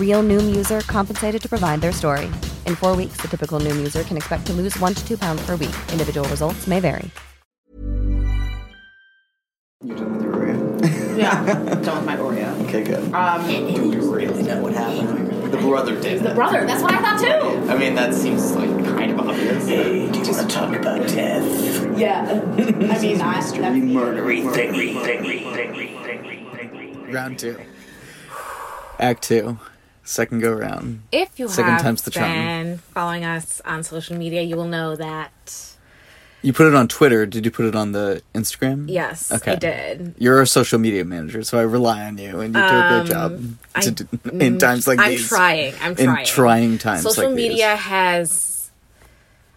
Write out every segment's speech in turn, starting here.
Real Noom user compensated to provide their story. In four weeks, the typical Noom user can expect to lose one to two pounds per week. Individual results may vary. You're done with your Oreo? Yeah, done with my Oreo. Okay, good. Um, Do you really know what happened? The brother did. the brother. That's what I thought too. I mean, that seems like kind of obvious. Hey, do you want to talk about death? Yeah. I mean, I. Mystery, murdery, thingy, thingy, thingy, thingy, thingy. Round two. Act two. Second go round. If you Second have time's the charm. been following us on social media, you will know that You put it on Twitter. Did you put it on the Instagram? yes, Okay. I did. You're our social media manager, so I rely on you, and you do a great job Um, I- to do, in times like these. I'm these. trying. I'm in trying. trying times Social like these. media has.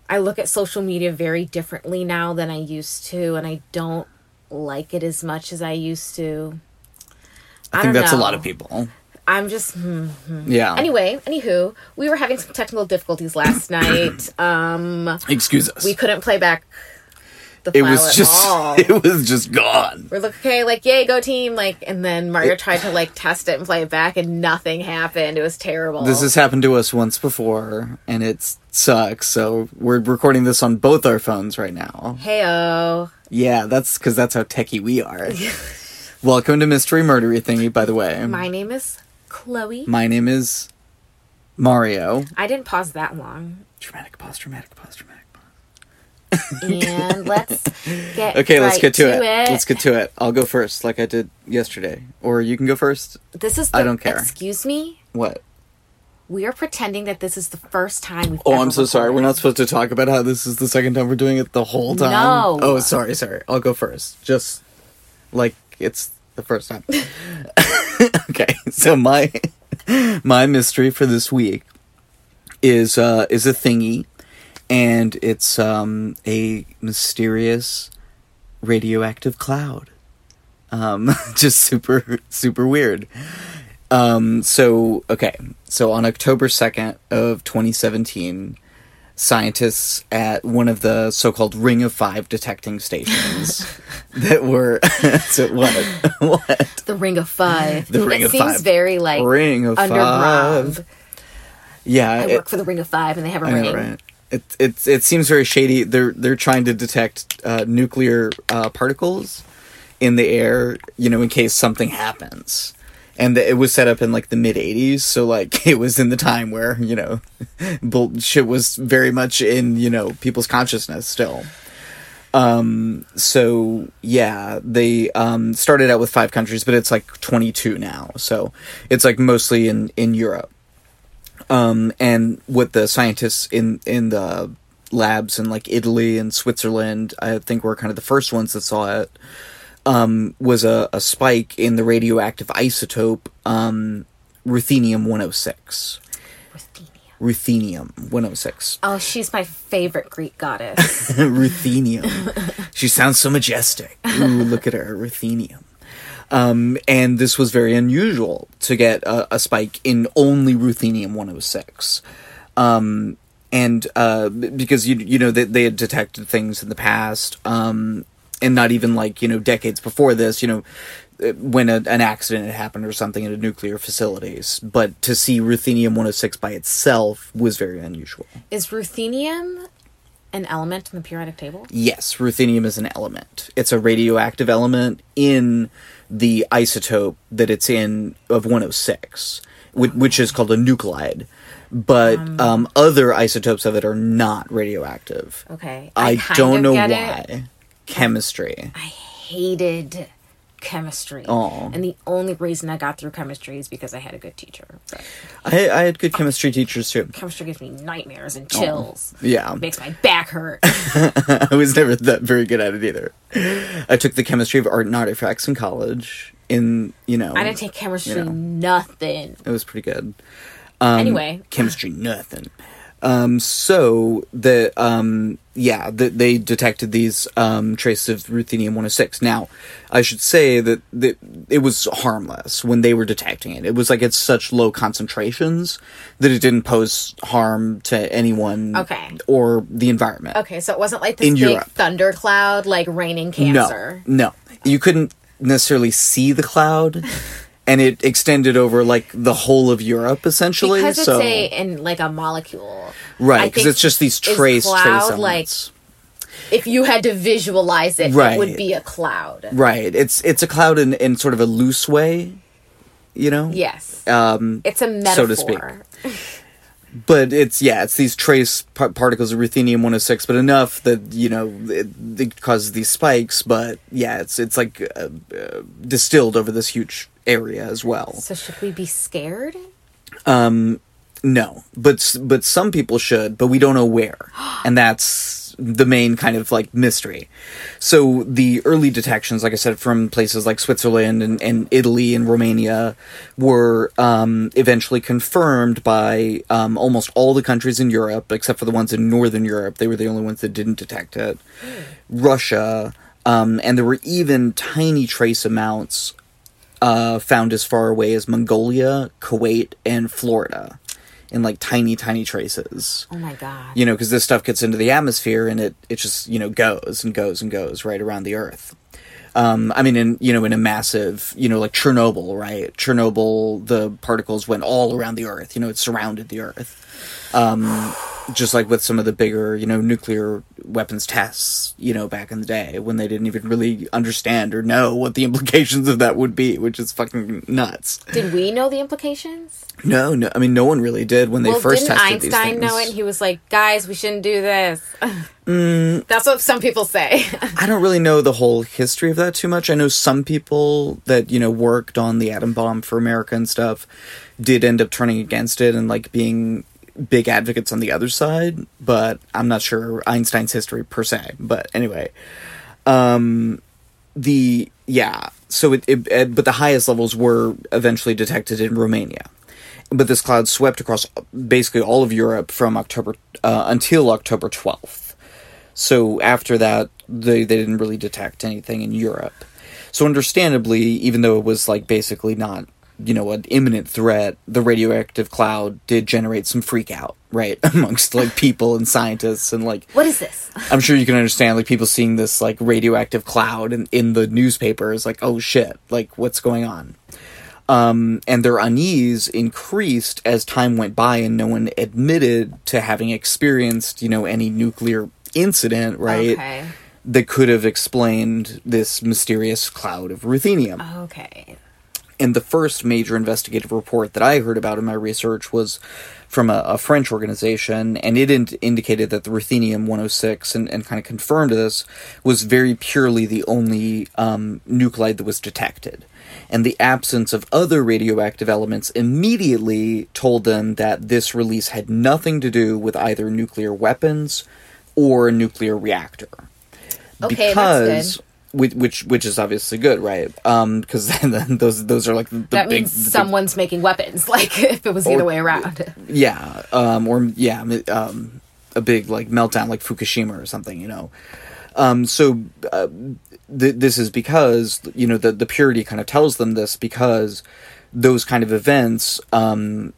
I look at social media very differently now than I used to, and I don't like it as much as I used to. I think don't that's a know. lot of people. I'm just. hmm, hmm. Yeah. Anyway, anywho, we were having some technical difficulties last night. Um, Excuse us. we couldn't play back the it was just all. it was just gone. We're like, okay, like, yay, go team, like, and then Mario tried to like test it and play it back, and nothing happened. It was terrible. This has happened to us once before, and it sucks. So we're recording this on both our phones right now. Heyo. Yeah, that's because that's how techie we are. Welcome to Mystery Murdery Thingy, by the way. My name is Chloe. My name is Mario. I didn't pause that long. Dramatic pause, dramatic pause, dramatic pause. And let's get Okay, let's get to, it. it. Let's get to it. I'll go first, like I did yesterday. Or you can go first. This is. The, I don't care. Excuse me. What? We are pretending that this is the first time we've. Oh, I'm so sorry. We're not supposed to talk about how this is the second time we're doing it the whole time. No. Oh, sorry, sorry. I'll go first. Just like it's the first time. okay, so my my mystery for this week is uh is a thingy and it's um a mysterious radioactive cloud. Um just super super weird. Um so okay, so on October 2nd of 2017 scientists at one of the so-called Ring of 5 detecting stations that were so what what The Ring of Five. The Ring it of seems Five. very like Ring of underground. Five. yeah I it- work for the Ring of Five, and they have a I ring. know, right? It it it seems very shady. They're they're trying to detect uh, nuclear uh, particles in the air, you know, in case something happens. And it was set up in like the mid '80s, so like it was in the time where you know, bullshit was very much in you know people's consciousness still. Um. So yeah, they um started out with five countries, but it's like 22 now. So it's like mostly in in Europe um, and what the scientists in in the labs in like Italy and Switzerland, I think were kind of the first ones that saw it. Um, was a, a spike in the radioactive isotope um, ruthenium 106. Ruthenium 106. Oh, she's my favorite Greek goddess. ruthenium. she sounds so majestic. Ooh, look at her, ruthenium. Um, and this was very unusual to get a, a spike in only ruthenium 106. Um, and uh, because you you know they, they had detected things in the past, um, and not even like you know decades before this you know when a, an accident had happened or something at a nuclear facilities but to see ruthenium 106 by itself was very unusual. Is ruthenium an element in the periodic table? yes ruthenium is an element. It's a radioactive element in the isotope that it's in of 106 whi- which is called a nuclide. But um, other isotopes of it are not radioactive. Okay. i, kind don't know why it. chemistry. I Hated chemistry. And the only reason I got through chemistry is because I had a good teacher. But I, I had good chemistry teachers too chemistry gives me nightmares and chills. yeah Makes my back hurt. I was never that very good at it either. I took the chemistry of art and artifacts in college. In you know, I didn't take chemistry you know, nothing. it was pretty good. Um, Anyway. chemistry nothing. Um, so the um, yeah, the, they detected these um, traces of ruthenium 106. Now, I should say that, that it was harmless when they were detecting it. It was like at such low concentrations that it didn't pose harm to anyone Okay. or the environment. Okay, so it wasn't like this In big Europe. thundercloud like raining cancer. No, no, you couldn't necessarily see the cloud, and it extended over like the whole of Europe essentially. Because it's so a in like a molecule. right, because it's just these trace trace cloud, like elements. if you had to visualize it, Right. it would be a cloud. right, it's it's a cloud in in sort of a loose way, you know. Yes. Um, It's a metaphor. so to speak. but it's yeah, it's these trace par- particles of ruthenium 106, but enough that you know it, it causes these spikes. But yeah, it's it's like uh, uh, distilled over this huge area as well. So should we be scared? Um, no, but but some people should, but we don't know where, and that's the main kind of like mystery. So the early detections, like I said, from places like Switzerland and, and Italy and Romania, were um, eventually confirmed by um, almost all the countries in Europe, except for the ones in Northern Europe. They were the only ones that didn't detect it. Russia, um, and there were even tiny trace amounts uh, found as far away as Mongolia, Kuwait, and Florida in like tiny, tiny traces. Oh my god. You know, because this stuff gets into the atmosphere and it, it just, you know, goes and goes and goes right around the Earth. Um, I mean, in, you know, in a massive, you know, like Chernobyl, right? Chernobyl, the particles went all around the Earth. You know, it surrounded the Earth. Um, just like with some of the bigger, you know, nuclear weapons tests, you know, back in the day when they didn't even really understand or know what the implications of that would be, which is fucking nuts. Did we know the implications? No, no, I mean, no one really did when they well, first didn't tested these Einstein things. know it? And he was like, "Guys, we shouldn't do this." Mm. That's what some people say. I don't really know the whole history of that too much. I know some people that, you know, worked on the atom bomb for America and stuff did end up turning against it and like being big advocates on the other side, but I'm not sure Einstein's history per se. But anyway, um the yeah, so it, it, it but the highest levels were eventually detected in Romania. But this cloud swept across basically all of Europe from October uh, until October 12th. So after that, they, they didn't really detect anything in Europe. So understandably, even though it was like basically not, you know, an imminent threat, the radioactive cloud did generate some freak out, right? Amongst like people and scientists and like what is this? I'm sure you can understand like people seeing this like radioactive cloud in, in the newspapers, like, oh shit, like what's going on? Um, and their unease increased as time went by and no one admitted to having experienced, you know, any nuclear incident, right? Okay. That could have explained this mysterious cloud of ruthenium. Okay. And the first major investigative report that I heard about in my research was from a, a French organization, and it in- indicated that the ruthenium 106, and, and kind of confirmed this, was very purely the only um, nuclide that was detected. And the absence of other radioactive elements immediately told them that this release had nothing to do with either nuclear weapons or a nuclear reactor Okay, that's good. Which which which is obviously good, right? Um, because then those those are like the, the that big, means the big- someone's making weapons. Like if it was the Or- other way around. yeah, um, or yeah, um, a big like meltdown like Fukushima or something, you know. Um, so uh, th- this is because you know the the purity kind of tells them this because those kind of events um,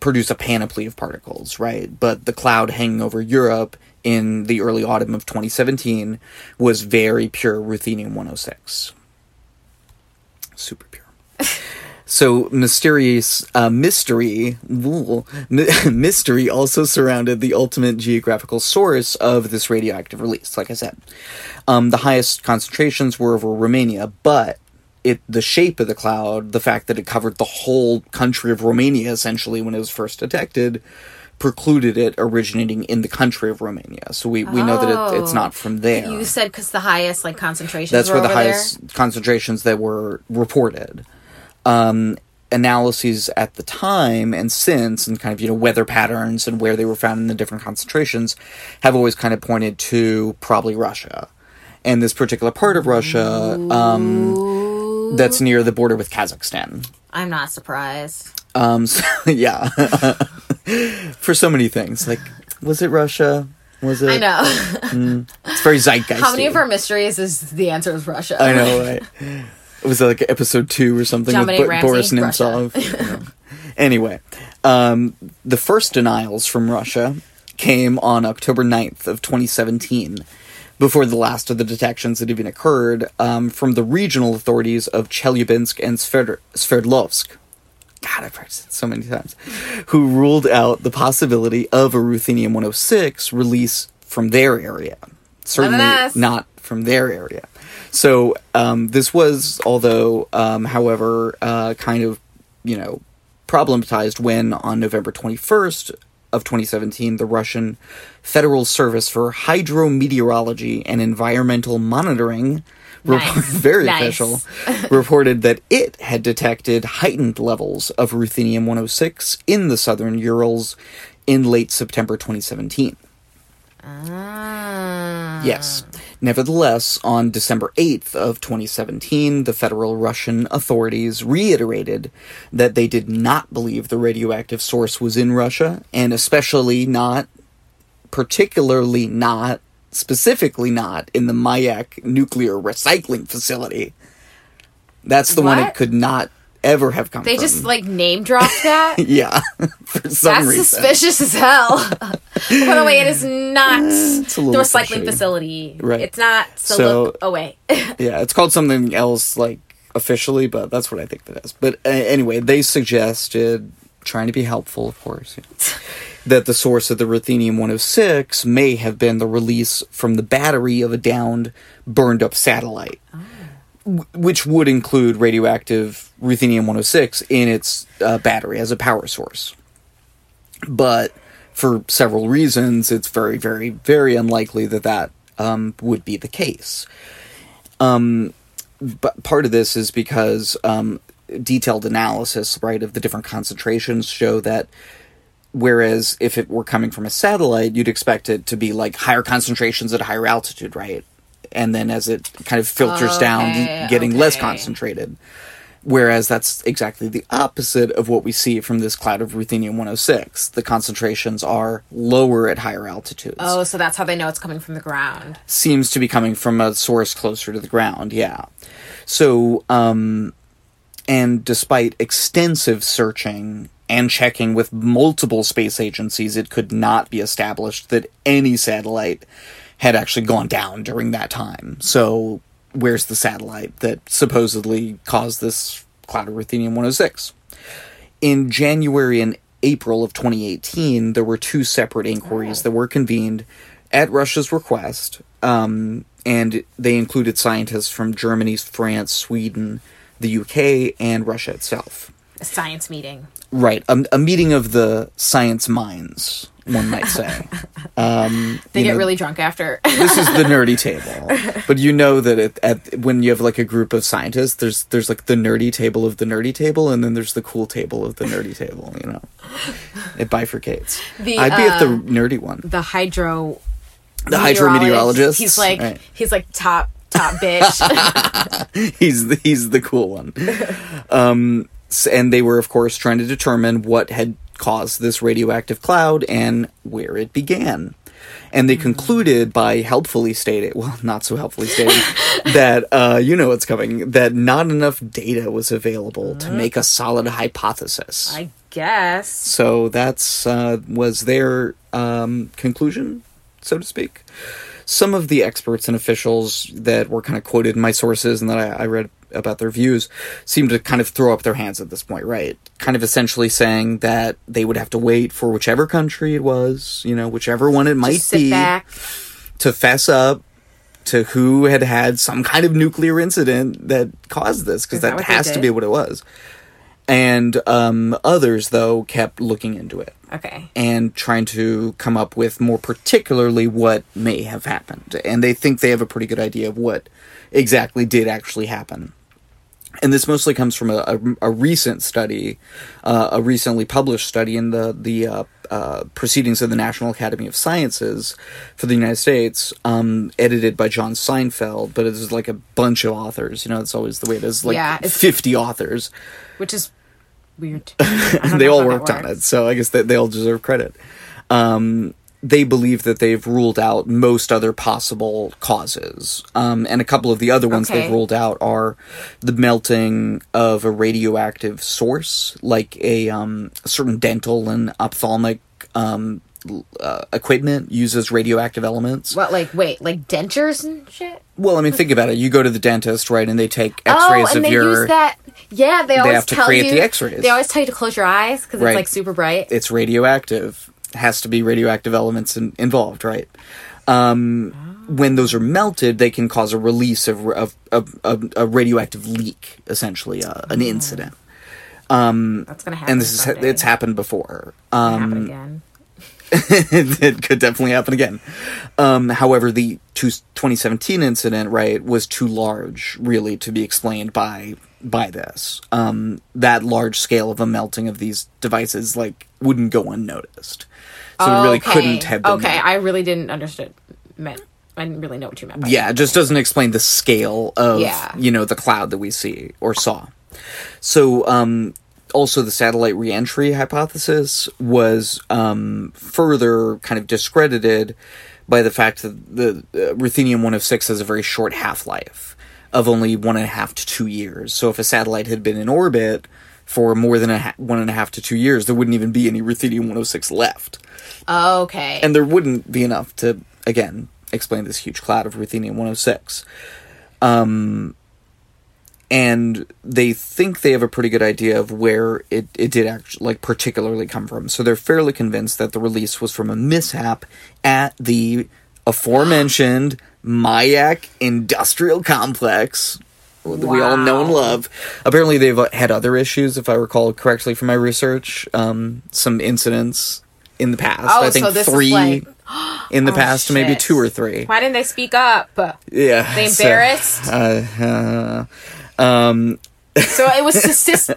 produce a panoply of particles, right? But the cloud hanging over Europe in the early autumn of 2017 was very pure ruthenium 106. Super pure. So mysterious uh, mystery ooh, mystery also surrounded the ultimate geographical source of this radioactive release. Like I said, um, the highest concentrations were over Romania, but it the shape of the cloud, the fact that it covered the whole country of Romania essentially when it was first detected, precluded it originating in the country of Romania. So we, we know that it, it's not from there. You said because the highest like concentrations. That's where the highest concentrations that were reported. Um, analyses at the time and since, and kind of you know weather patterns and where they were found in the different concentrations, have always kind of pointed to probably Russia, and this particular part of Russia um, that's near the border with Kazakhstan. I'm not surprised. Um, so, yeah, for so many things. Like, was it Russia? Was it? I know. It's very zeitgeist. How many of our mysteries is the answer is Russia? I know, right? Was it like episode two or something Dominic with Ramsey, Boris. Nemtsov? You know. Anyway, um, the first denials from Russia came on October 9th of 2017, before the last of the detections had even occurred, um, from the regional authorities of Chelyabinsk and Sverd- Sverdlovsk. God, I've heard so many times. Who ruled out the possibility of a ruthenium 106 release from their area. Certainly not from their area. So um, this was, although, um, however, uh, kind of, you know, problematized when on November 21st of 2017, the Russian Federal Service for Hydrometeorology and Environmental Monitoring, Nice. very Nice. official, reported that it had detected heightened levels of ruthenium 106 in the southern Urals in late September 2017. Ah. Yes. Nevertheless, on December 8th of 2017, the federal Russian authorities reiterated that they did not believe the radioactive source was in Russia, and especially not, particularly not, specifically not in the Mayak nuclear recycling facility. That's the one it could not ever have come from. They from. just like name dropped that. yeah, for some That's reason. suspicious as hell. By the way, it is not the recycling facility. Right. It's not. So, So- look away. Yeah, it's called something else, like officially, but that's what I think that is. But uh, anyway, they suggested, trying to be helpful, of course, that the source of the ruthenium 106 may have been the release from the battery of a downed, burned up satellite, w- which would include radioactive ruthenium 106 in its uh, battery as a power source. But for several reasons, it's very, very, very unlikely that that um, would be the case. But part of this is because um, detailed analysis, right, of the different concentrations show that whereas if it were coming from a satellite, you'd expect it to be like higher concentrations at a higher altitude, right? And then as it kind of filters down, Okay, getting less concentrated. Whereas that's exactly the opposite of what we see from this cloud of ruthenium 106. The concentrations are lower at higher altitudes oh, so that's how they know it's coming from the ground. seems to be coming from a source closer to the ground, yeah. So, um, and despite extensive searching and checking with multiple space agencies, it could not be established that any satellite had actually gone down during that time. So, where's the satellite that supposedly caused this cloud of ruthenium 106? in January and April of 2018, there were two separate inquiries that were convened at Russia's request, um, and they included scientists from Germany, France, Sweden, the UK, and Russia itself. A science meeting. Right, a, a meeting of the science minds, one might say. Um, They get know, really drunk after. this is the nerdy table, but you know that it, at when you have like a group of scientists, there's there's like the nerdy table of the nerdy table, and then there's the cool table of the nerdy table. You know, it bifurcates. The, I'd be at the uh, nerdy one. the hydro. The hydrometeorologist. He's like Right. he's like top top bitch. he's the, he's the cool one. Um, and they were of course trying to determine what had caused this radioactive cloud and where it began. And they concluded by helpfully stating, well, not so helpfully stating, that uh, you know what's coming. That not enough data was available to make a solid hypothesis. I guess. So that's uh, was their um, conclusion, so to speak. Some of the experts and officials that were kind of quoted in my sources and that I, I read about their views seem to kind of throw up their hands at this point, right? Kind of essentially saying that they would have to wait for whichever country it was, you know, whichever one it might be, back. to fess up to who had had some kind of nuclear incident that caused this, because that that has to be what it was. And um, others, though, kept looking into it Okay. and trying to come up with more particularly what may have happened. And they think they have a pretty good idea of what exactly did actually happen. And this mostly comes from a, a, a recent study, uh, a recently published study in the the uh, uh, Proceedings of the National Academy of Sciences for the United States, um, edited by John Seinfeld. But it's like a bunch of authors. You know, it's always the way it is. Like Yeah, fifty authors. Which is weird. They all worked on it, so I guess that they all deserve credit. Um, they believe that they've ruled out most other possible causes, um, and a couple of the other ones Okay. they've ruled out are the melting of a radioactive source, like a, um, certain dental and ophthalmic um, uh, equipment uses radioactive elements. What, like, wait, like dentures and shit? Well, I mean, think about it. You go to the dentist, right, and they take Oh, X-rays and of they your. use that. Yeah, they always have to tell create you the X-rays. They always tell you to close your eyes because Right. it's like super bright. it's radioactive. Has to be radioactive elements in, involved, right? Um, when those are melted, they can cause a release of, of, of, of a radioactive leak, essentially, uh, an incident. That's gonna happen. And this is someday. it's happened before. Um, happen again. it could definitely happen again. Um, however, the 2017 incident, right, was too large, really, to be explained by by this. Um, that large scale of a melting of these devices, like, wouldn't go unnoticed. So it really couldn't have been. Okay, I really didn't understand. Meant I didn't really know what you meant. By yeah, it just doesn't explain the scale of Yeah. you know the cloud that we see or saw. So um, also the satellite reentry hypothesis was um, further kind of discredited by the fact that the uh, ruthenium 106 has a very short half life of only one and a half to two years. So if a satellite had been in orbit for more than a ha- one and a half to two years, there wouldn't even be any ruthenium 106 left Okay. and there wouldn't be enough to again explain this huge cloud of ruthenium 106 um and they think they have a pretty good idea of where it, it did actually like particularly come from so they're fairly convinced that the release was from a mishap at the aforementioned mayak industrial complex that we all know and love. Apparently, they've uh, had other issues, if I recall correctly from my research. Um, some incidents in the past. Oh, I think so three like- in the Oh, past, maybe two or three. Why didn't they speak up? Yeah, They so, embarrassed. uh, uh, um, So it was statist-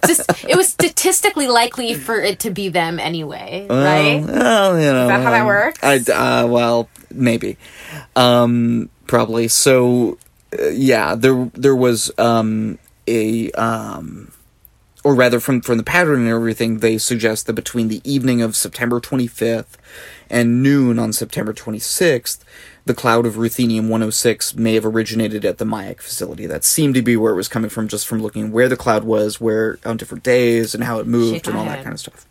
it was statistically likely for it to be them anyway, right? Well, you know, that how that um, works? I uh, well, maybe, um, probably. So, uh, yeah, there there was um, a um, or rather, from from the pattern and everything, they suggest that between the evening of September 25th and noon on September 26th, the cloud of ruthenium 106 may have originated at the Mayak facility. That seemed to be where it was coming from, just from looking where the cloud was, where on different days, and how it moved, and all that kind of stuff.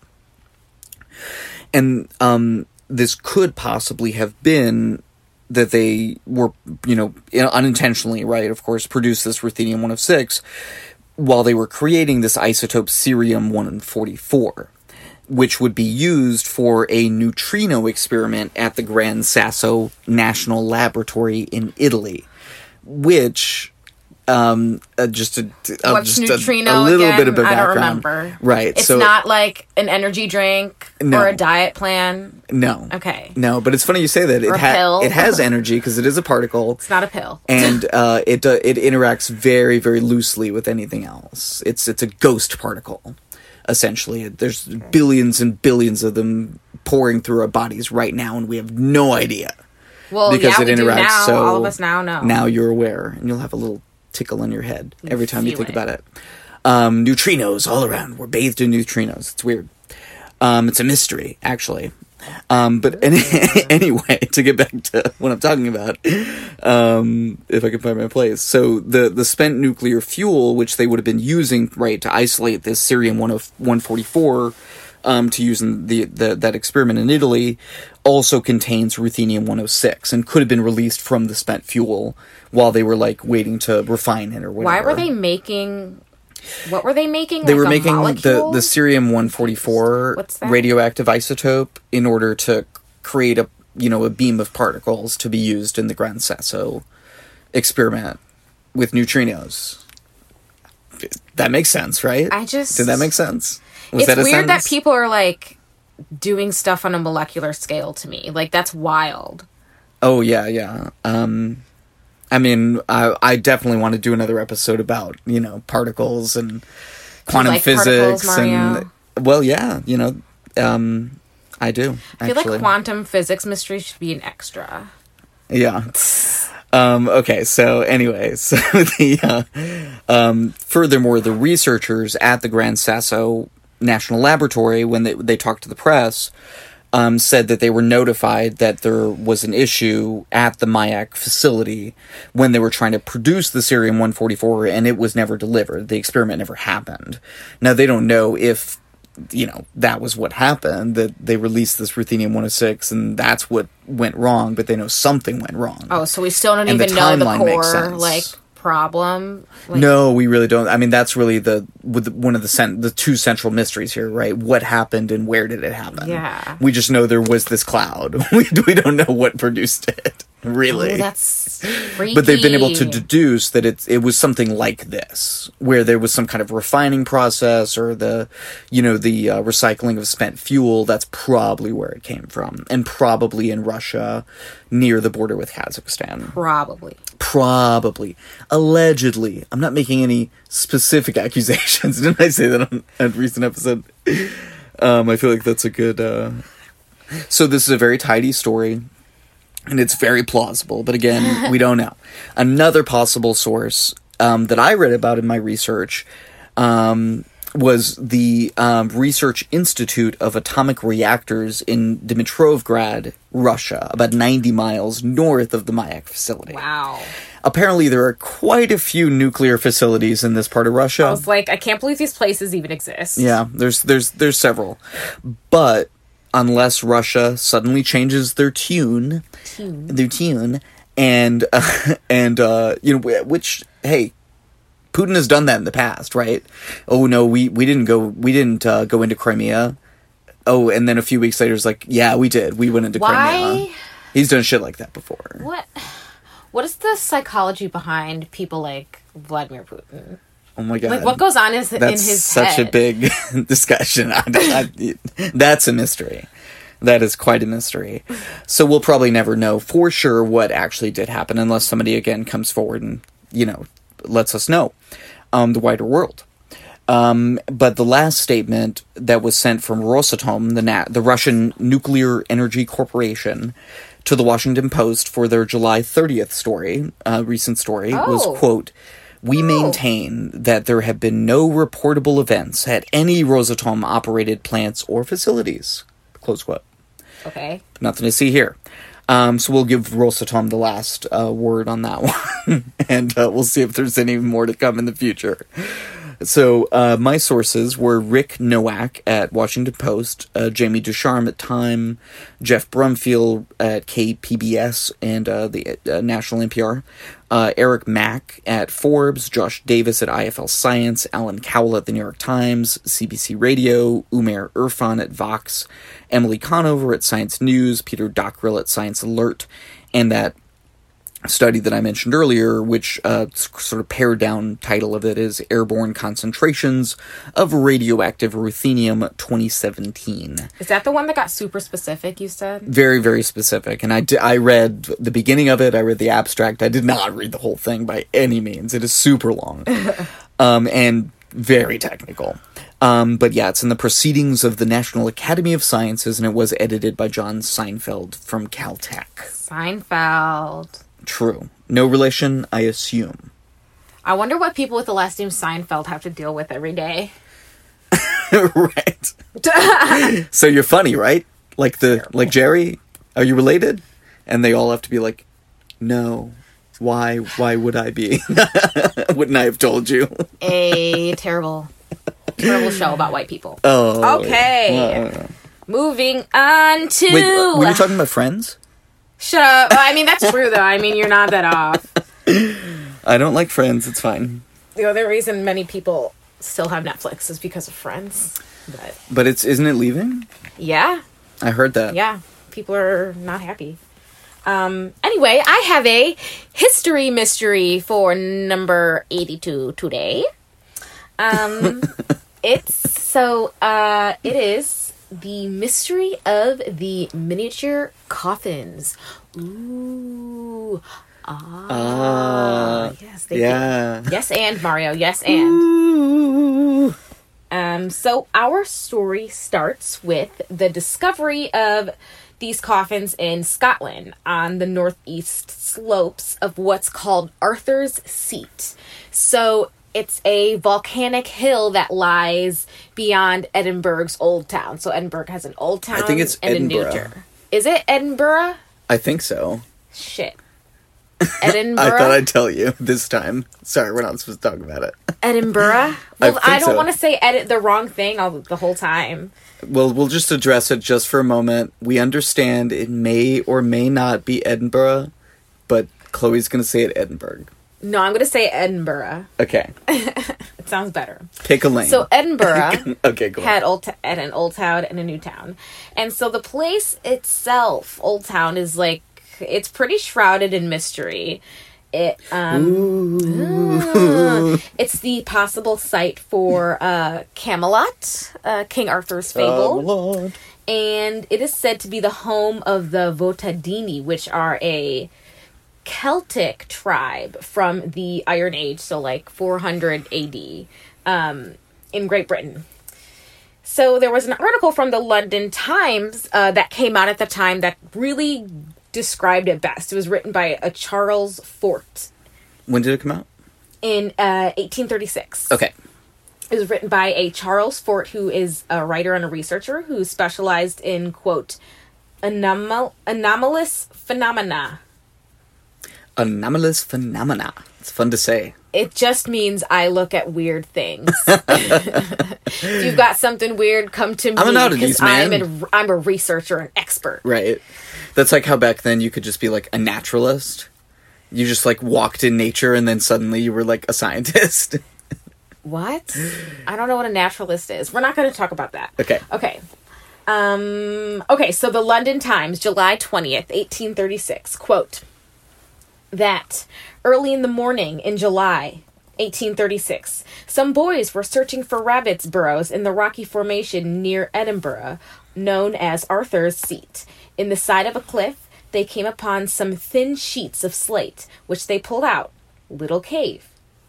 And um, this could possibly have been that they were, you know, unintentionally, right? Of course, produced this ruthenium 106 while they were creating this isotope cerium 144, which would be used for a neutrino experiment at the Gran Sasso National Laboratory in Italy, which. Um, uh, just a, uh, just neutrino a, little again? bit of a background. remember. Right. It's so not like an energy drink No. or a diet plan. no. Okay. No, but it's funny you say that. It Or a ha- pill. it has energy because it is a particle. It's not a pill. and uh, it uh, it interacts very very loosely with anything else. It's it's a ghost particle, essentially. There's billions and billions of them pouring through our bodies right now, and we have no idea Well, because yeah, it interacts. now. So All of us now know. Now you're aware, and you'll have a little tickle in your head every time you think it. about it. Um, neutrinos all around. We're bathed in neutrinos. It's weird. Um, it's a mystery, actually. Um, but any, anyway, to get back to what I'm talking about, um, if I can find my place. So the, the spent nuclear fuel, which they would have been using, right, to isolate this cerium 144, um, to use in the, the that experiment in Italy also contains ruthenium 106 and could have been released from the spent fuel while they were like waiting to refine it or whatever. Why were they making? What were they making? They Like were making the molecule? the cerium 144 radioactive isotope in order to create a you know a beam of particles to be used in the Gran Sasso experiment with neutrinos. That makes sense, right? I just- did that make sense? Was it's that weird that people are like doing stuff on a molecular scale to me. Like that's wild. Oh yeah, yeah. Um, I mean, I I definitely want to do another episode about you know particles and quantum like physics and well, yeah, you know, um, I do. I feel actually. like quantum physics mystery should be an extra. Yeah. Um, okay, so anyway, so the uh, um, furthermore, the researchers at the Gran Sasso National Laboratory, when they they talked to the press, um, said that they were notified that there was an issue at the Mayak facility when they were trying to produce the cerium 144, and it was never delivered. The experiment never happened. Now they don't know if you know that was what happened that they released this ruthenium 106 and that's what went wrong but they know something went wrong Oh, so we still don't And the even know the core like problem. Like, no we really don't. I mean that's really the with the, one of the cent- the two central mysteries here right? What happened and where did it happen? Yeah. we just know there was this cloud. We, we don't know what produced it really Oh, that's freaky. but they've been able to deduce that it it was something like this, where there was some kind of refining process or the, you know, the uh, recycling of spent fuel. That's probably where it came from, and probably in Russia, near the border with Kazakhstan. probably. Probably, allegedly. I'm not making any specific accusations. Didn't I say that on a recent episode? Um, I feel like that's a good. Uh... So this is a very tidy story and it's very plausible. But again, we don't know. Another possible source um, that I read about in my research um, was the um, Research Institute of Atomic Reactors in Dimitrovgrad, Russia, about 90 miles north of the Mayak facility. Wow. Apparently, there are quite a few nuclear facilities in this part of Russia. I was like, I can't believe these places even exist. Yeah, there's there's there's several, but unless Russia suddenly changes their tune, their tune, and uh, and uh, you know which hey, Putin has done that in the past, right? Oh no, we we didn't go we didn't uh, go into Crimea. Oh, and then a few weeks later, it's like, yeah, we did. We went into Why? Crimea. He's done shit like that before. What? What is the psychology behind people like Vladimir Putin? Oh my god! Like, what goes on is in That's his such head? a big discussion. I- I- that's a mystery. That is quite a mystery. So we'll probably never know for sure what actually did happen unless somebody again comes forward and you know lets us know um, the wider world. Um, but the last statement that was sent from Rosatom, the Na- the Russian Nuclear Energy Corporation, to the Washington Post for their July 30th story, uh, recent story, was Oh. quote. We maintain that there have been no reportable events at any Rosatom operated plants or facilities. Close quote. Okay. Nothing to see here. Um, so we'll give Rosatom the last uh, word on that one, and uh, we'll see if there's any more to come in the future. So uh, my sources were Rick Noack at Washington Post, uh, Jamie Ducharme at Time, Geoff Brumfiel at KPBS and uh, the uh, National NPR, uh, Eric Mack at Forbes, Josh Davis at IFL Science, Alan Cowell at the New York Times, CBC Radio, Umair Irfan at Vox, Emily Conover at Science News, Peter Dockrill at Science Alert, and that study that I mentioned earlier, which uh, sort of pared down title of it is Airborne Concentrations of Radioactive Ruthenium 2017. Is that the one that got super specific? You said. Very, very specific. And I, I read the beginning of it, I read the abstract. I did not read the whole thing by any means. It is super long um, and very technical. Um, but yeah, it's in the Proceedings of the National Academy of Sciences, and it was edited by John Seinfeld from Caltech. Seinfeld. True. No relation, I assume. I wonder what people with the last name Seinfeld have to deal with every day. right. so you're funny, right? Like the like Jerry. Are you related? And they all have to be like, no. Why? Why would I be? Wouldn't I have told you? A terrible terrible show about white people. Oh. Okay. Well, Moving on to. Wait, were you talking about Friends? Shut up. I mean, that's true, though. I mean, you're not that off. I don't like Friends. It's fine, The other reason many people still have Netflix is because of Friends. But but it's isn't it leaving? yeah, I heard that. yeah, people are not happy. Um, anyway, I have a history mystery for number 82 today. Um, it's so, uh, it is the mystery of the miniature coffins. Ooh. Ah. Ah, yes, they yeah. Yes, and Mario. Yes, and. Um, so our story starts with the discovery of these coffins in Scotland on the northeast slopes of what's called Arthur's Seat. So it's a volcanic hill that lies beyond Edinburgh's old town. So Edinburgh has an old town I think it's and a new Edinburgh. Is it Edinburgh? I think so. Shit. Edinburgh. I thought I'd tell you this time. Sorry, we're not supposed to talk about it. Edinburgh. I Well, think I, don't so. want to say edit the wrong thing all the whole time. Well, we'll just address it just for a moment. We understand it may or may not be Edinburgh, but Chloe's going to say it Edinburgh. No, I'm going to say Edinburgh. Okay, It sounds better. pick a lane. So Edinburgh okay, cool. had old t- had an old town and a new town, and so the place itself, Old Town, is like it's pretty shrouded in mystery. It um, ah, it's the possible site for uh, Camelot, uh, King Arthur's fable. Lord. and it is said to be the home of the Votadini, which are a Celtic tribe from the Iron Age, so like 400 AD, um, in Great Britain. So there was an article from the London Times uh, that came out at the time that really described it best. It was written by a Charles Fort When did it come out? in uh, 1836. Okay. It was written by a Charles Fort, who is a writer and a researcher who specialized in, quote, anomal- anomalous phenomena. Anomalous phenomena. It's fun to say. It just means I look at weird things. if you've got something weird, come to me. I'm an oddities 'cause I'm, man. an, I'm a researcher an expert. Right. That's like how back then you could just be like a naturalist. You just like walked in nature and then suddenly you were like a scientist. What? I don't know what a naturalist is. We're not going to talk about that. okay. Okay. Um, okay, so the London Times, July 20th, 1836, quote, that early in the morning in July 1836, some boys were searching for rabbits' burrows in the rocky formation near Edinburgh, known as Arthur's Seat. In the side of a cliff, they came upon some thin sheets of slate, which they pulled out. Little cave.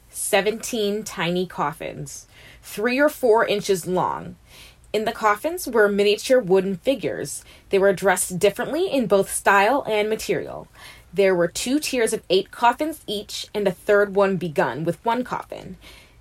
17 tiny coffins, three or four inches long. In the coffins were miniature wooden figures. They were dressed differently in both style and material. There were two tiers of eight coffins each, and a third one begun with one coffin.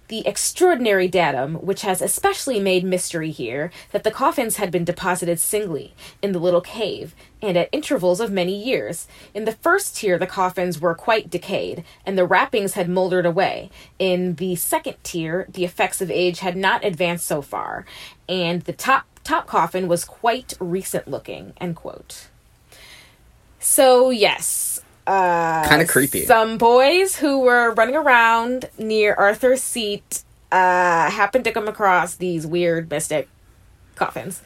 The extraordinary datum, which has especially made mystery here, that the coffins had been deposited singly in the little cave, and at intervals of many years. In the first tier, the coffins were quite decayed, and the wrappings had mouldered away. In the second tier, the effects of age had not advanced so far, and the top top coffin was quite recent looking. End quote. So yes, uh, Kind of creepy. some boys who were running around near Arthur's seat uh, happened to come across these weird mystic coffins.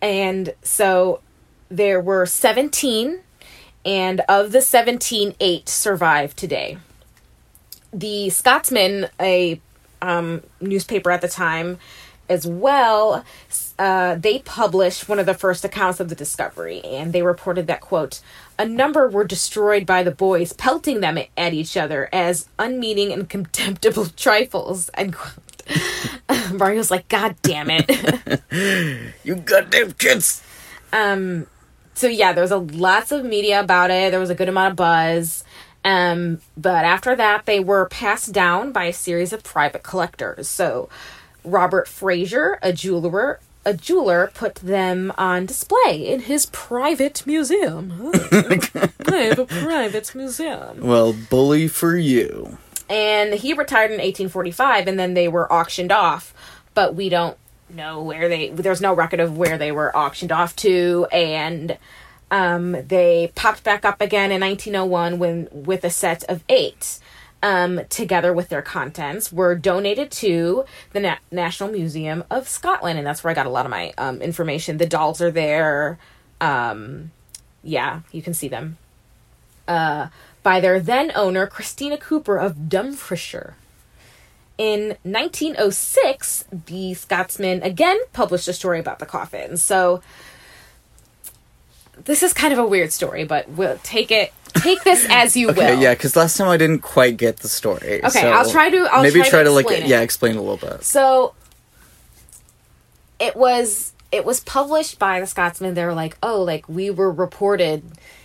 And so there were 17, and of the 17, eight survive today. The Scotsman, a um, newspaper at the time, as well, uh, they published one of the first accounts of the discovery, and they reported that, quote, a number were destroyed by the boys, pelting them at each other as unmeaning and contemptible trifles, end quote. Mario's like, God damn it. You goddamn kids. Um, so yeah, there was a lots of media about it. There was a good amount of buzz. Um, but after that, they were passed down by a series of private collectors. So Robert Fraser, a jeweler, a jeweler, put them on display in his private museum. I have a private museum. Well, bully for you. And he retired in 1845, and then they were auctioned off. but we don't know where they. There's no record of where they were auctioned off to, and um, they popped back up again in 1901 when with a set of eight. Um, together with their contents, were donated to the Na- National Museum of Scotland, and that's where I got a lot of my um, information. The dolls are there. Um, yeah, you can see them. Uh, by their then owner, Christina Cooper of Dumfriesshire. In 1906, the Scotsman again published a story about the coffin. So this is kind of a weird story, but we'll take it take this as you Okay, will. yeah, because last time I didn't quite get the story. Okay, so I'll try to- I'll maybe try to like it. yeah, explain a little bit. So it was it was published by the Scotsman. They were like, oh, like we were reported.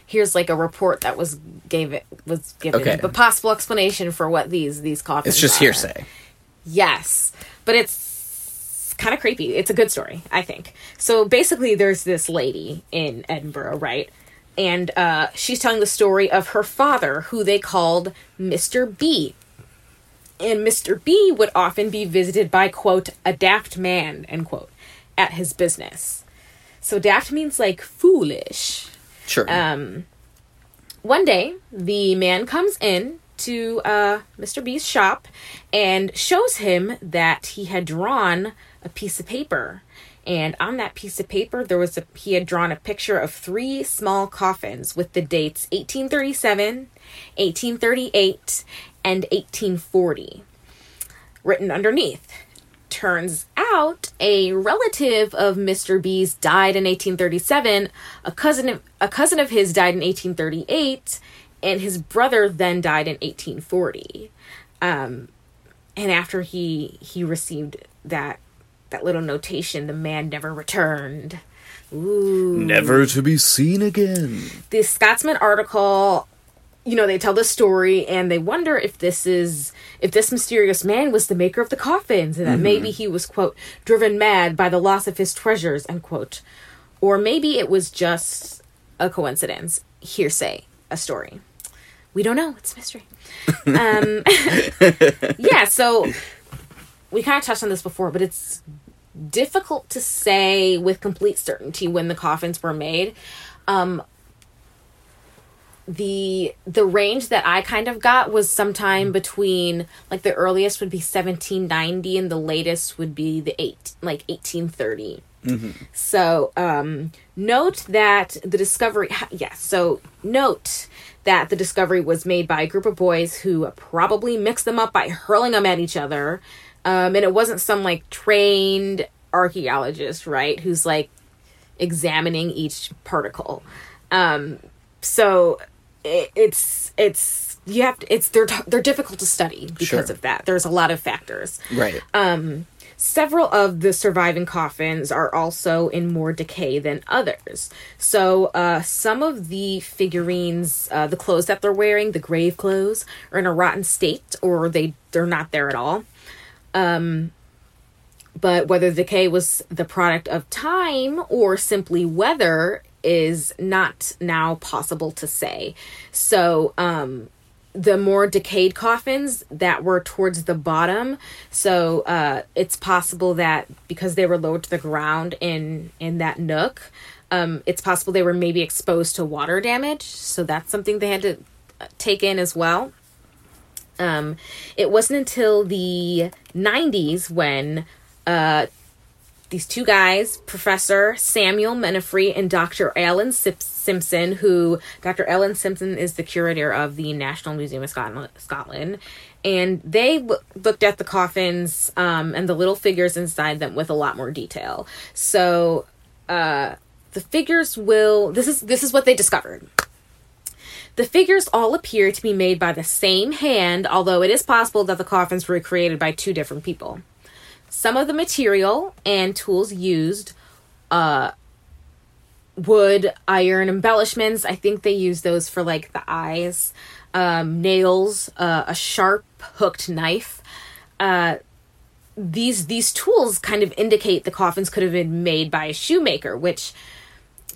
Here's like a report that was gave it was given Okay. a possible explanation for what these these coffins. It's just are. hearsay. Yes, but it's kind of creepy. It's a good story, I think. So basically, there's this lady in Edinburgh, right? And uh, she's telling the story of her father, who they called Mr. B. And Mr. B would often be visited by, quote, a daft man, end quote, at his business. So daft means like foolish. Sure. Um, one day, the man comes in to uh, Mr. B's shop and shows him that he had drawn a piece of paper. And on that piece of paper, there was a he had drawn a picture of three small coffins with the dates 1837, 1838, and 1840 written underneath. Turns out a relative of Mr. B's died in 1837, a cousin of, a cousin of his died in 1838, and his brother then died in 1840. Um, and after he he received that that little notation, the man never returned. Ooh. Never to be seen again. The Scotsman article, you know, they tell the story and they wonder if this is if this mysterious man was the maker of the coffins and that Mhm. maybe he was quote driven mad by the loss of his treasures unquote, or maybe it was just a coincidence, hearsay, a story. We don't know. It's a mystery. um, yeah, so we kind of touched on this before, but it's difficult to say with complete certainty when the coffins were made. Um, the the range that I kind of got was sometime between like the earliest would be 1790 and the latest would be the eight like 1830. So, um, note that the discovery, yes, so note that the discovery was made by a group of boys who probably mixed them up by hurling them at each other. Um, and it wasn't some like trained archaeologist, right, who's like examining each particle. Um, so it, it's, it's, you have to, it's, they're, they're difficult to study because Sure. of that. There's a lot of factors. Right. Um, several of the surviving coffins are also in more decay than others. So, uh, some of the figurines, uh, the clothes that they're wearing, the grave clothes, are in a rotten state, or they they're not there at all. Um, but whether the decay was the product of time or simply weather is not now possible to say. So, um, the more decayed coffins that were towards the bottom so uh it's possible that because they were lowered to the ground in in that nook um it's possible they were maybe exposed to water damage so that's something they had to uh, take in as well um it wasn't until the 90s when uh these two guys, Professor Samuel Menefee and Dr. Alan Simpson, who Dr. Alan Simpson is the curator of the National Museum of Scotland, Scotland and they w- looked at the coffins um, and the little figures inside them with a lot more detail. So uh, the figures will. This is this is what they discovered. The figures all appear to be made by the same hand, although it is possible that the coffins were created by two different people. Some of the material and tools used uh wood iron embellishments i think they use those for like the eyes um nails uh, a sharp hooked knife. Uh these these tools kind of indicate the coffins could have been made by a shoemaker which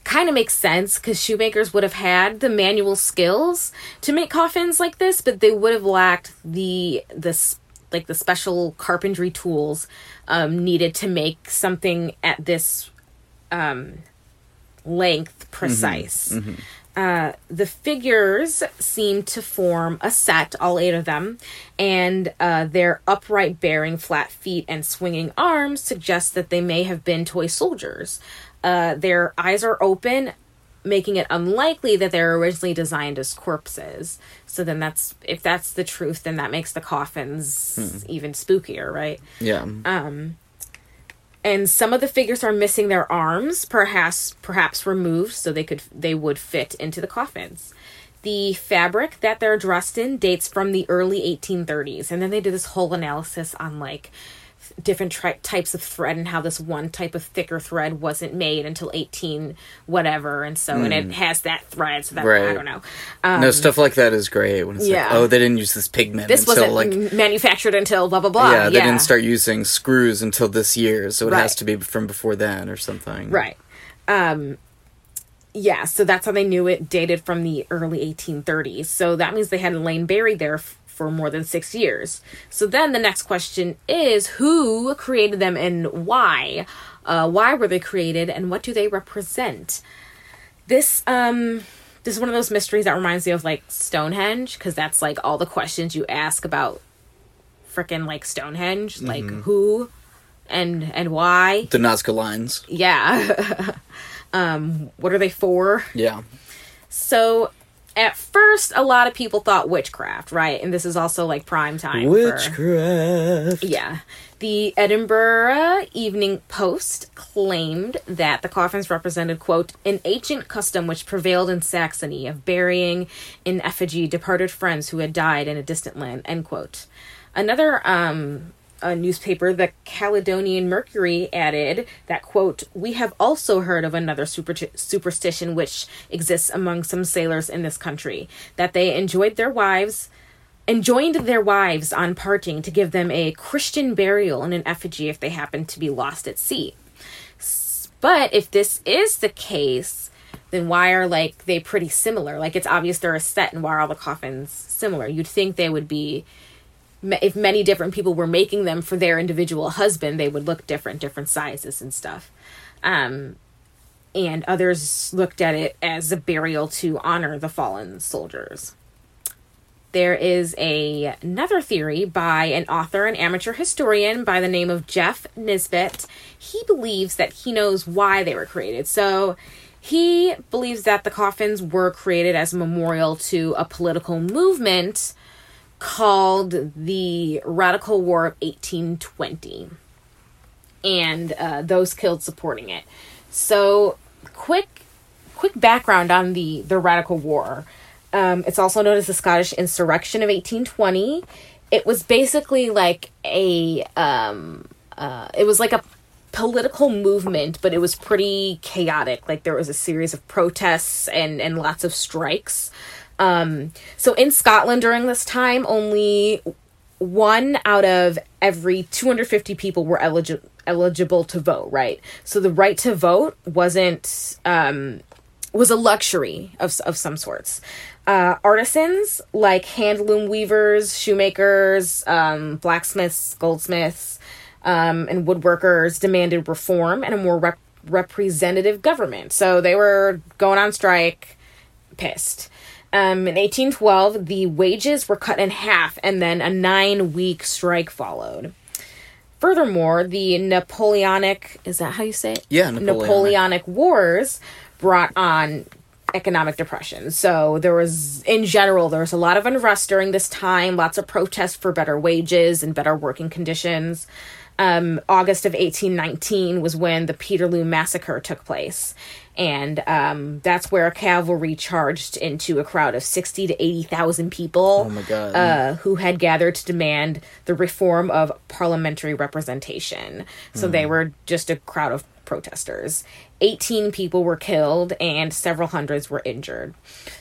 kind of makes sense because shoemakers would have had the manual skills to make coffins like this but they would have lacked the the like the special carpentry tools um, needed to make something at this um, length precise. Uh, the figures seem to form a set, all eight of them, and uh, their upright bearing flat feet and swinging arms suggest that they may have been toy soldiers. Uh, their eyes are open, making it unlikely that they're originally designed as corpses. So then that's if that's the truth, then that makes the coffins even spookier, right? Yeah. Um and some of the figures are missing their arms perhaps perhaps removed so they could they would fit into the coffins the fabric that they're dressed in dates from the early 1830s and then they did this whole analysis on like different tri- types of thread and how this one type of thicker thread wasn't made until 18 whatever and so and it has that thread so that i don't know um, no, stuff like that is great. When it's yeah. like, oh, they didn't use this pigment this until wasn't like, manufactured until blah blah blah yeah, they didn't start using screws until this year, so it Right. has to be from before then or something. Right. Um yeah, so that's how they knew it dated from the early 1830s. So that means they hadn't lain buried there f- for more than 6 years. So then the next question is who created them and why? Uh why were they created and what do they represent? This um this is one of those mysteries that reminds me of like Stonehenge because that's like all the questions you ask about freaking like Stonehenge, like who and and why The Nazca lines. yeah um what are they for Yeah. so at first a lot of people thought witchcraft right? And this is also like prime time for- Witchcraft. yeah. The edinburgh evening post claimed that the coffins represented quote an ancient custom which prevailed in saxony of burying in effigy departed friends who had died in a distant land end quote. Another um a newspaper, the Caledonian Mercury, added that, quote, We have also heard of another super- superstition which exists among some sailors in this country, that they enjoyed their wives, enjoined their wives on parting to give them a Christian burial in an effigy if they happened to be lost at sea. But if this is the case, then why are like they pretty similar? Like it's obvious they're a set, and why are all the coffins similar? You'd think they would be if many different people were making them for their individual husband, they would look different, different sizes and stuff. Um, and others looked at it as a burial to honor the fallen soldiers. There is a another theory by an author and amateur historian by the name of Jeff Nisbet. He believes that he knows why they were created. So he believes that the coffins were created as a memorial to a political movement called the Radical War of 1820 and uh, those killed supporting it. So, quick, quick background on the the Radical War. Um, it's also known as the Scottish Insurrection of 1820. It was basically like a, um, uh, it was like a political movement, but it was pretty chaotic. Like there was a series of protests and and lots of strikes. Um, so in Scotland during this time, only one out of every 250 people were eligible eligible to vote right? So the right to vote wasn't um was a luxury of, of some sorts. Uh, artisans like handloom weavers shoemakers um, blacksmiths goldsmiths um, and woodworkers demanded reform and a more rep- representative government. So they were going on strike pissed um, in 1812, the wages were cut in half, and then a nine week strike followed. Furthermore, the Napoleonic is that how you say it? Yeah, Napoleonic. Napoleonic Wars brought on economic depression. So there was, in general, there was a lot of unrest during this time, lots of protests for better wages and better working conditions. Um, August of 1819 was when the Peterloo Massacre took place. And um, that's where cavalry charged into a crowd of 60 to 80,000 people Oh my God. uh, who had gathered to demand the reform of parliamentary representation. So they were just a crowd of protesters. 18 people were killed and several hundreds were injured.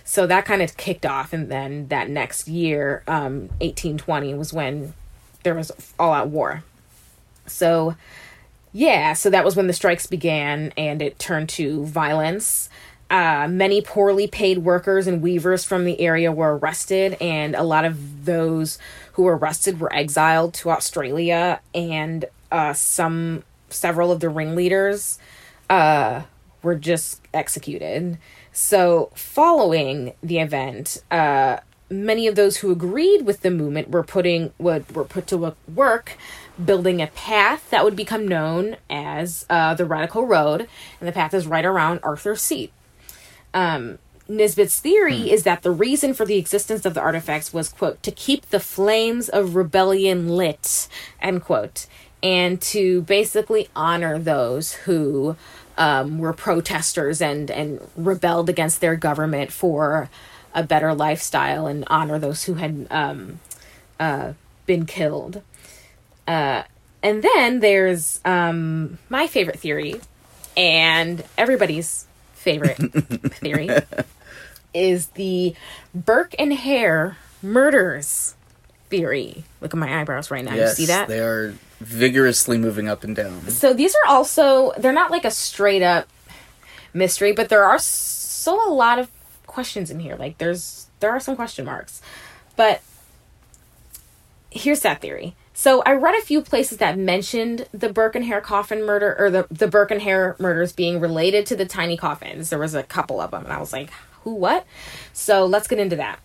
So that kind of kicked off. And then that next year, um, 1820, was when there was all out war. So, yeah, so that was when the strikes began and it turned to violence. uh, many poorly paid workers and weavers from the area were arrested, and a lot of those who were arrested were exiled to Australia, and uh, some several of the ringleaders uh, were just executed. So, following the event, uh, many of those who agreed with the movement were putting would were put to work building a path that would become known as uh, the Radical Road, and the path is right around Arthur's Seat. Um, Nisbet's theory is that the reason for the existence of the artifacts was, quote, to keep the flames of rebellion lit, end quote, and to basically honor those who um, were protesters and, and rebelled against their government for a better lifestyle and honor those who had um, uh, been killed. Uh, and then there's um, my favorite theory, and everybody's favorite theory is the Burke and Hare murders theory. Look at my eyebrows right now. yes, you see that? they are vigorously moving up and down. So these are also they're not like a straight up mystery, but there are so a lot of questions in here. Like there's there are some question marks. But here's that theory. So I read a few places that mentioned the Hare coffin murder or the the Hare murders being related to the tiny coffins. There was a couple of them and I was like, "Who what?" So let's get into that.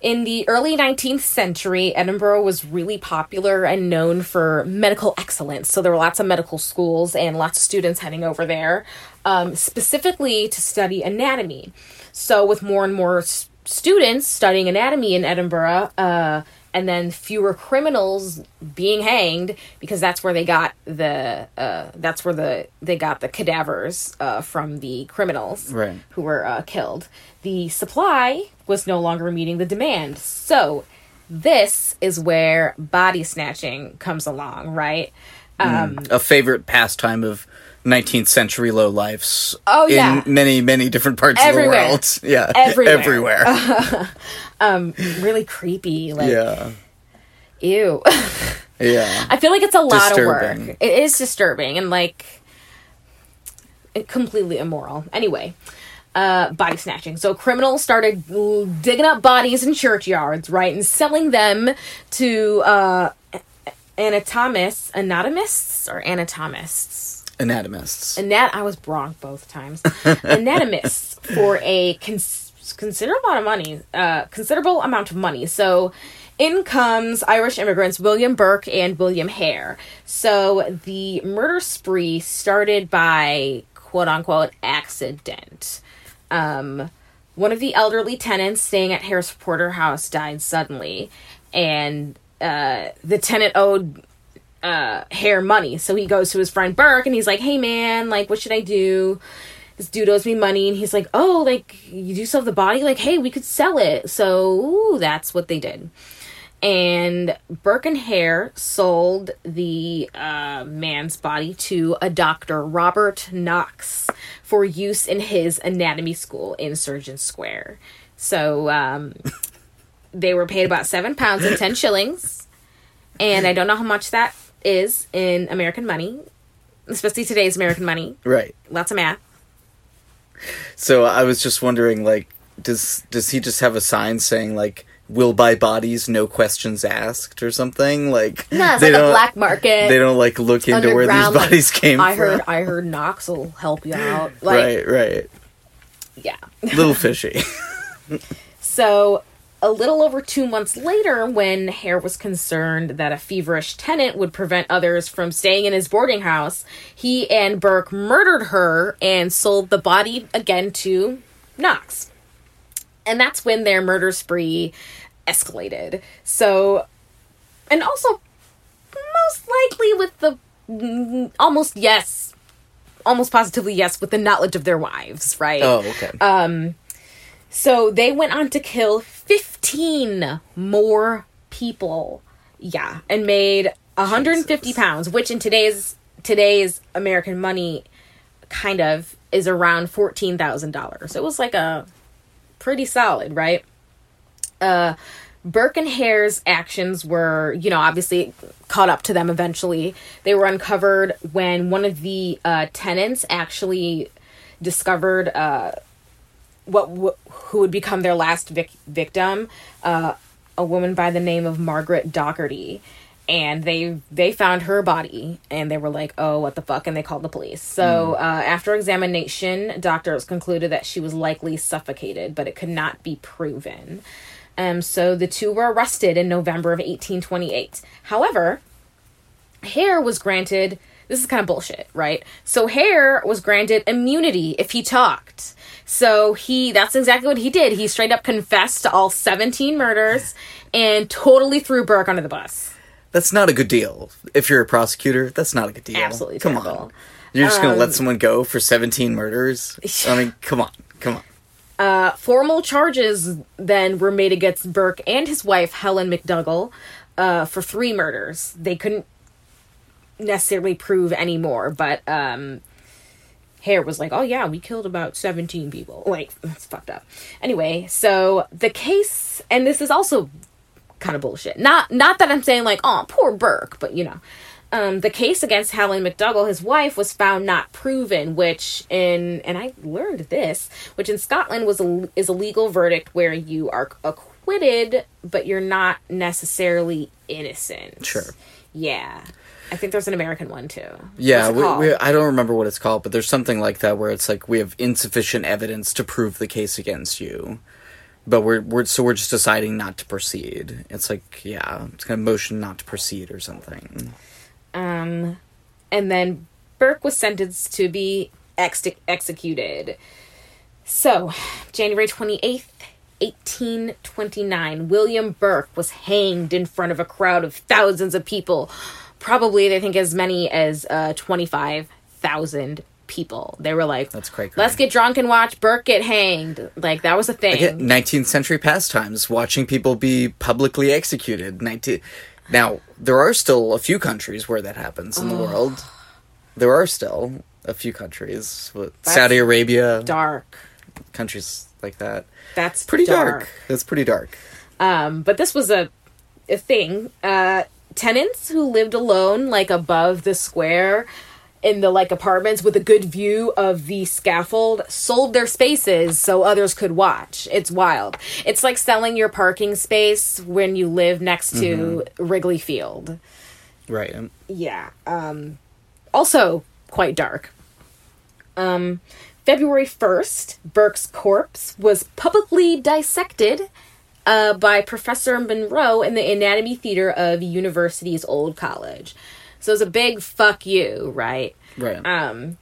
In the early 19th century, Edinburgh was really popular and known for medical excellence. So there were lots of medical schools and lots of students heading over there, um, specifically to study anatomy. So, with more and more students studying anatomy in Edinburgh, uh, and then fewer criminals being hanged because that's where they got the uh, that's where the they got the cadavers uh, from the criminals Right. who were uh, killed. The supply was no longer meeting the demand. So this is where body snatching comes along, right? Um, a favorite pastime of 19th century low lifes Oh, in yeah. many many different parts Everywhere. of the world yeah Everywhere. everywhere um, really creepy. Like, yeah ew. yeah I feel like it's a lot of work. It is disturbing and like it, completely immoral. Anyway, uh, body snatching. So criminals started digging up bodies in churchyards, right, and selling them to uh, anatomists, anatomists, or anatomists. anatomists Anat. I was wrong both times. anatomists for a cons- considerable amount of money. Uh, considerable amount of money. So. In comes Irish immigrants William Burke and William Hare. So the murder spree started by quote unquote accident. Um, one of the elderly tenants staying at Hare's Porter House died suddenly, and uh, the tenant owed uh, Hare money. So he goes to his friend Burke and he's like, "Hey man, like, what should I do?" This dude owes me money, and he's like, "Oh, like, you do sell the body? Like, hey, we could sell it." So ooh, that's what they did. And Burke and Hare sold the uh, man's body to a doctor, Robert Knox, for use in his anatomy school in Surgeon Square. So um, they were paid about seven pounds and ten shillings. And I don't know how much that is in American money, especially today's American money. right Lots of math. So i was just wondering like does does he just have a sign saying like will buy bodies no questions asked or something like No, it's they like a don't- black market. they don't like look into where these underground, like, bodies came I from heard. I heard Knox will help you out. Like, right right yeah. little fishy So, a little over two months later, when Hare was concerned that a feverish tenant would prevent others from staying in his boarding house, he and Burke murdered her and sold the body again to Knox. And that's when their murder spree escalated. So, and also, most likely with the mm, almost yes, almost positively yes, with the knowledge of their wives, right? oh okay Uh, So they went on to kill 15 more people. Yeah, and made 150 pounds, which in today's today's American money kind of is around $14,000. It was like a pretty solid, right? Uh Burke and Hare's actions were, you know, obviously caught up to them eventually. They were uncovered when one of the uh, tenants actually discovered uh, what who would become their last vic- victim, uh, a woman by the name of Margaret Doherty. And they they found her body, and they were like, "Oh, what the fuck!" And they called the police. So uh, after examination, doctors concluded that she was likely suffocated, but it could not be proven. Um, so the two were arrested in November of 1828. However, Hare was granted this is kind of bullshit, right? So Hare was granted immunity if he talked. So he that's exactly what he did. He straight up confessed to all 17 murders and totally threw Burke under the bus. That's not a good deal. If you're a prosecutor, that's not a good deal. Absolutely Come terrible. on. You're just going to let Um, someone go for 17 murders? I mean, come on. Come on. Uh, formal charges then were made against Burke and his wife Helen McDougall uh, for three murders. They couldn't necessarily prove anymore, but um, Hare was like, "Oh yeah, we killed about seventeen people." Like that's fucked up. Anyway, so the case, and this is also kind of bullshit. Not not that I'm saying like, "Oh, poor Burke," but you know. Um, the case against Helen McDougall, his wife, was found not proven, which in and I learned this, which in Scotland was a, is a legal verdict where you are acquitted, but you're not necessarily innocent. Sure. Yeah, I think there's an American one too. Yeah, we, we, I don't remember what it's called, but there's something like that where it's like we have insufficient evidence to prove the case against you, but we're we're so we're just deciding not to proceed. It's like yeah, it's kind of motion not to proceed or something. Um, and then Burke was sentenced to be ex- executed. So, January 28th, 1829, William Burke was hanged in front of a crowd of thousands of people. Probably, they think, as many as uh, 25,000 people. They were like, That's cray let's get drunk and watch Burke get hanged. Like, that was a thing. 19th century pastimes, watching people be publicly executed. 19 Now, there are still a few countries where that happens in the world. There are still a few countries, Saudi Arabia, dark. countries like that. That's Pretty dark. dark. That's pretty dark. Um, but this was a a thing. Uh, tenants who lived alone, like above the square, in the like apartments with a good view of the scaffold, sold their spaces so others could watch. It's wild. It's like selling your parking space when you live next to Wrigley Field. Right. Yeah. Um, also quite dark. Um, February 1st, Burke's corpse was publicly dissected uh, by Professor Monro in the Anatomy Theater of University's Old College. So it's a big fuck you, right? Right. um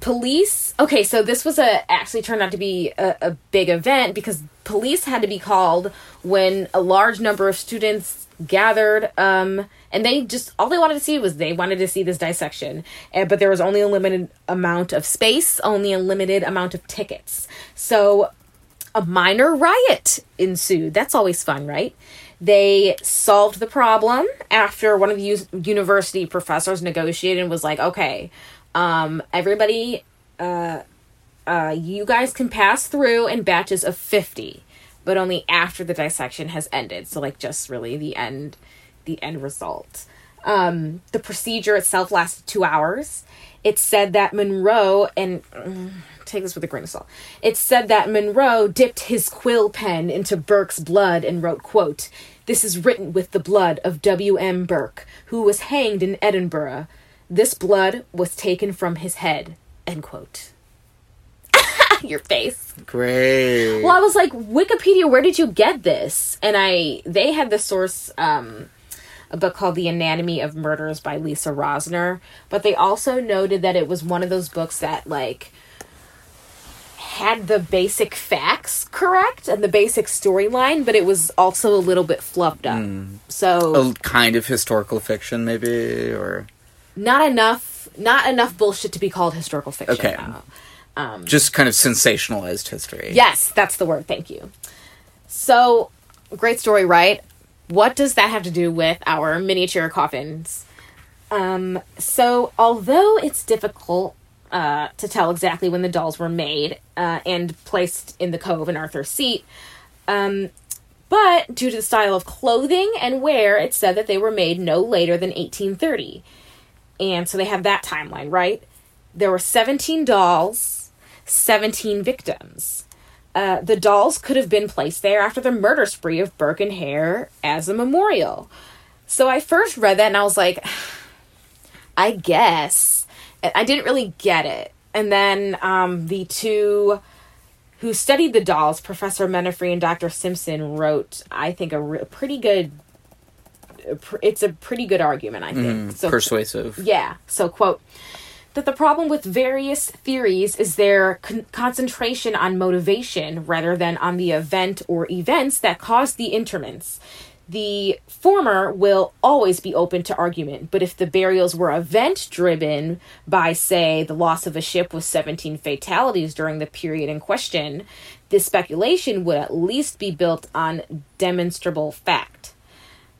police okay so this was a actually turned out to be a, a big event because police had to be called when a large number of students gathered um and they just all they wanted to see was they wanted to see this dissection and, but there was only a limited amount of space only a limited amount of tickets so a minor riot ensued. That's always fun, right? They solved the problem after one of the university professors negotiated and was like, okay, um, everybody, uh, uh, you guys can pass through in batches of 50, but only after the dissection has ended. So, like, just really the end, the end result. Um, the procedure itself lasted two hours. It said that Monro, and mm, take this with a grain of salt. It said that Monro dipped his quill pen into Burke's blood and wrote, quote, This is written with the blood of W.M. Burke, who was hanged in Edinburgh. This blood was taken from his head, end quote. Your face. Great. Well, I was like, Wikipedia, where did you get this? And I, they had the source, um, a book called The Anatomy of Murders by Lisa Rosner, but they also noted that it was one of those books that, like, had the basic facts correct and the basic storyline, but it was also a little bit fluffed up. So, a kind of historical fiction, maybe, or not enough, not enough bullshit to be called historical fiction. Okay. though. just kind of sensationalized history. Yes, that's the word. Thank you. So, great story, right? What does that have to do with our miniature coffins? Um, so, although it's difficult uh, to tell exactly when the dolls were made uh, and placed in the cove in Arthur's seat, um, but due to the style of clothing and wear, it said that they were made no later than 1830. And so they have that timeline, right? There were 17 dolls, 17 victims. Uh, the dolls could have been placed there after the murder spree of Burke and Hare as a memorial. So I first read that and I was like, I guess. I didn't really get it. And then um, the two who studied the dolls, Professor Menefee and Dr. Simpson, wrote, I think, a re- pretty good. It's a pretty good argument, I think. Mm, persuasive. Yeah. So, quote, that the problem with various theories is their con- concentration on motivation rather than on the event or events that caused the interments. The former will always be open to argument, but if the burials were event driven by, say, the loss of a ship with 17 fatalities during the period in question, this speculation would at least be built on demonstrable fact.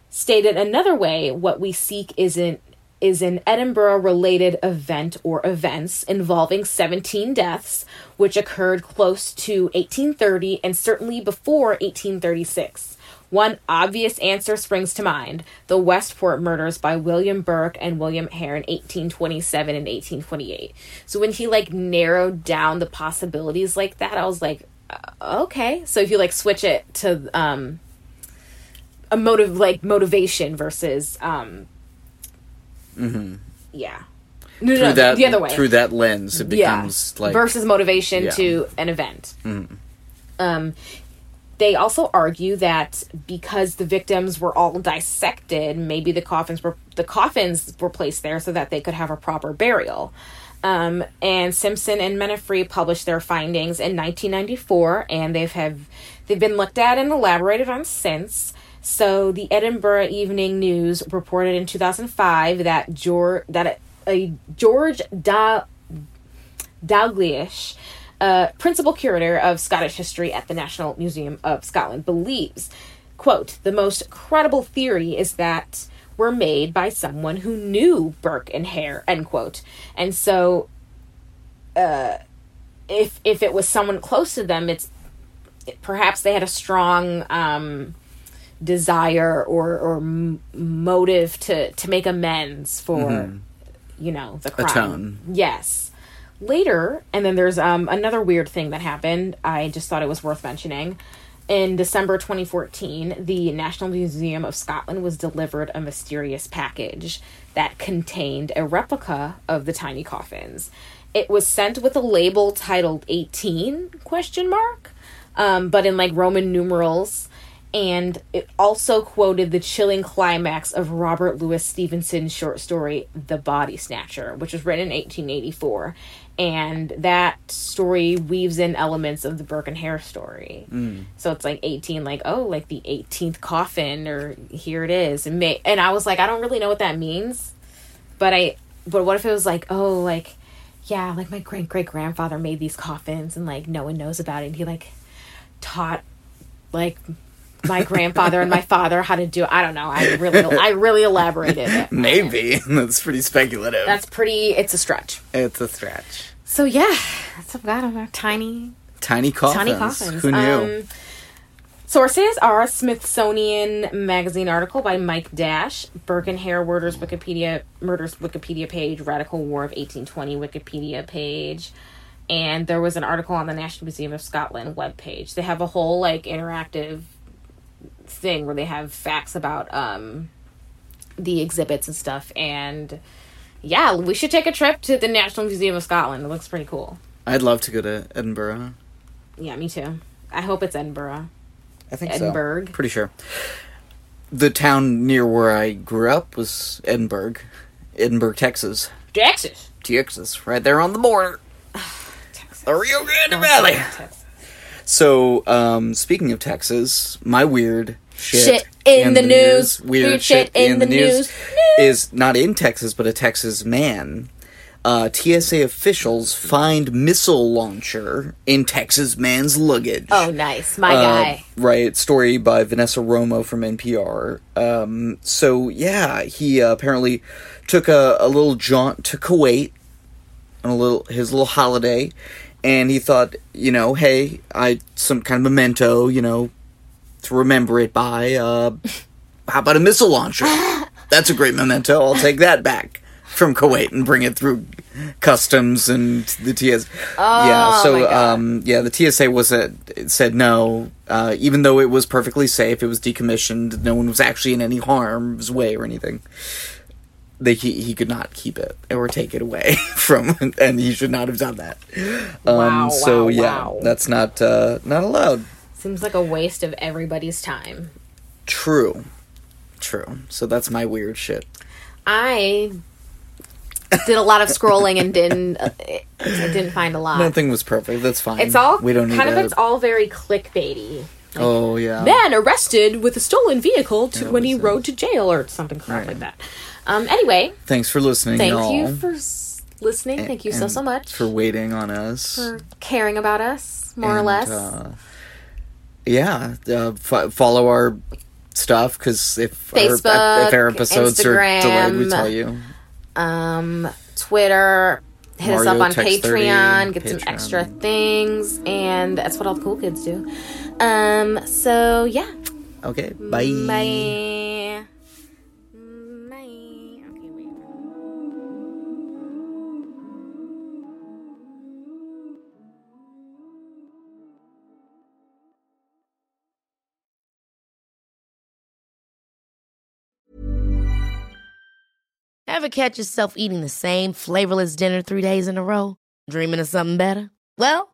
Stated another way, what we seek isn't is an Edinburgh related event or events involving 17 deaths, which occurred close to 1830 and certainly before 1836. One obvious answer springs to mind the Westport murders by William Burke and William Hare in 1827 and 1828. So when he like narrowed down the possibilities like that, I was like, uh, okay. So if you like switch it to um, a motive, like motivation versus um, Mm-hmm. yeah. No, through no, that the other way. through that lens, it becomes like versus motivation Yeah. to an event. Mm. Um, they also argue that because the victims were all dissected, maybe the coffins were the coffins were placed there so that they could have a proper burial. Um, and Simpson and Menefee published their findings in 1994, and they've have they've been looked at and elaborated on since. So the Edinburgh Evening News reported in 2005 that George that a, a George da, Dalgleish, uh, principal curator of Scottish history at the National Museum of Scotland, believes, quote, the most credible theory is that were made by someone who knew Burke and Hare, end quote. And so, uh, if if it was someone close to them, it's perhaps they had a strong um, desire or or m- motive to to make amends for Mhm. you know the crime. Yes. Later, and then there's um another weird thing that happened. I just thought it was worth mentioning. In December 2014, the National Museum of Scotland was delivered a mysterious package that contained a replica of the tiny coffins. It was sent with a label titled 18 question mark, um, but in like Roman numerals and it also quoted the chilling climax of Robert Louis Stevenson's short story The Body Snatcher, which was written in 1884. And that story weaves in elements of the Burke and Hare story. Mm. So it's like 18, like, oh, like the 18th coffin, or here it is. And, may- and I was like, I don't really know what that means. But I, but what if it was like, oh, like, yeah, like my great great grandfather made these coffins and like no one knows about it. And he like taught like my grandfather and my father how to do it. I don't know. I really I really elaborated it. Maybe that's pretty speculative. That's pretty it's a stretch. it's a stretch. So yeah, that's what about a tiny Tiny coffins. tiny coffins. Who knew? Um, sources are a Smithsonian Magazine article by Mike Dash, Burke and Hare Murders Wikipedia Murders Wikipedia page, Radical War of 1820 Wikipedia page, and there was an article on the National Museum of Scotland webpage. They have a whole like interactive thing where they have facts about um the exhibits and stuff and yeah, we should take a trip to the National Museum of Scotland. It looks pretty cool. I'd love to go to Edinburgh. Yeah, me too. I hope it's Edinburgh. I think Edinburgh. so. Pretty sure. The town near where I grew up was Edinburgh, Edinburgh, Texas. Texas. Texas, right there on the border. The Rio Grande Valley. Texas. So, um, speaking of Texas, my weird shit, Shit in the news. weird, shit, in, the news, is not in Texas, but a Texas man. Uh, TSA officials find missile launcher in Texas man's luggage. Oh, nice. My Uh, guy. Right, story by Vanessa Romo from NPR. Um, so yeah, he uh, apparently took a, a little jaunt to Kuwait on a little his little holiday, and he thought, you know, hey, I some kind of memento, you know, to remember it by. Uh, how about a missile launcher? That's a great memento. I'll take that back from Kuwait and bring it through customs and the TSA. Oh, yeah, so um, yeah, the TSA was a, it said no, uh, even though it was perfectly safe. It was decommissioned. No one was actually in any harm's way or anything. They he, he could not keep it or take it away from, and he should not have done that. Um, Wow, so wow, yeah, wow. that's not uh, not allowed. Seems like a waste of everybody's time. True, true. So that's my weird shit. I did a lot of scrolling and didn't uh, I didn't find a lot. Nothing was perfect. That's fine. It's all we don't need kind of it's all very clickbaity. Oh yeah. Man arrested with a stolen vehicle to when he rode to jail or something crap Right. like that. Um. Anyway, Thanks for listening. thank y'all. you for s- listening. Thank you so so much for waiting on us. for caring about us more or less. uh, yeah, uh, f- follow our stuff because if our, if our episodes are delayed, we tell you. um, Twitter. Hit us up on Text 30, Patreon, get some extra things, and that's what all the cool kids do. Um, so yeah. Okay, bye. Bye. Bye. Okay, wait. Ever catch yourself eating the same flavorless dinner three days in a row? Dreaming of something better? Well,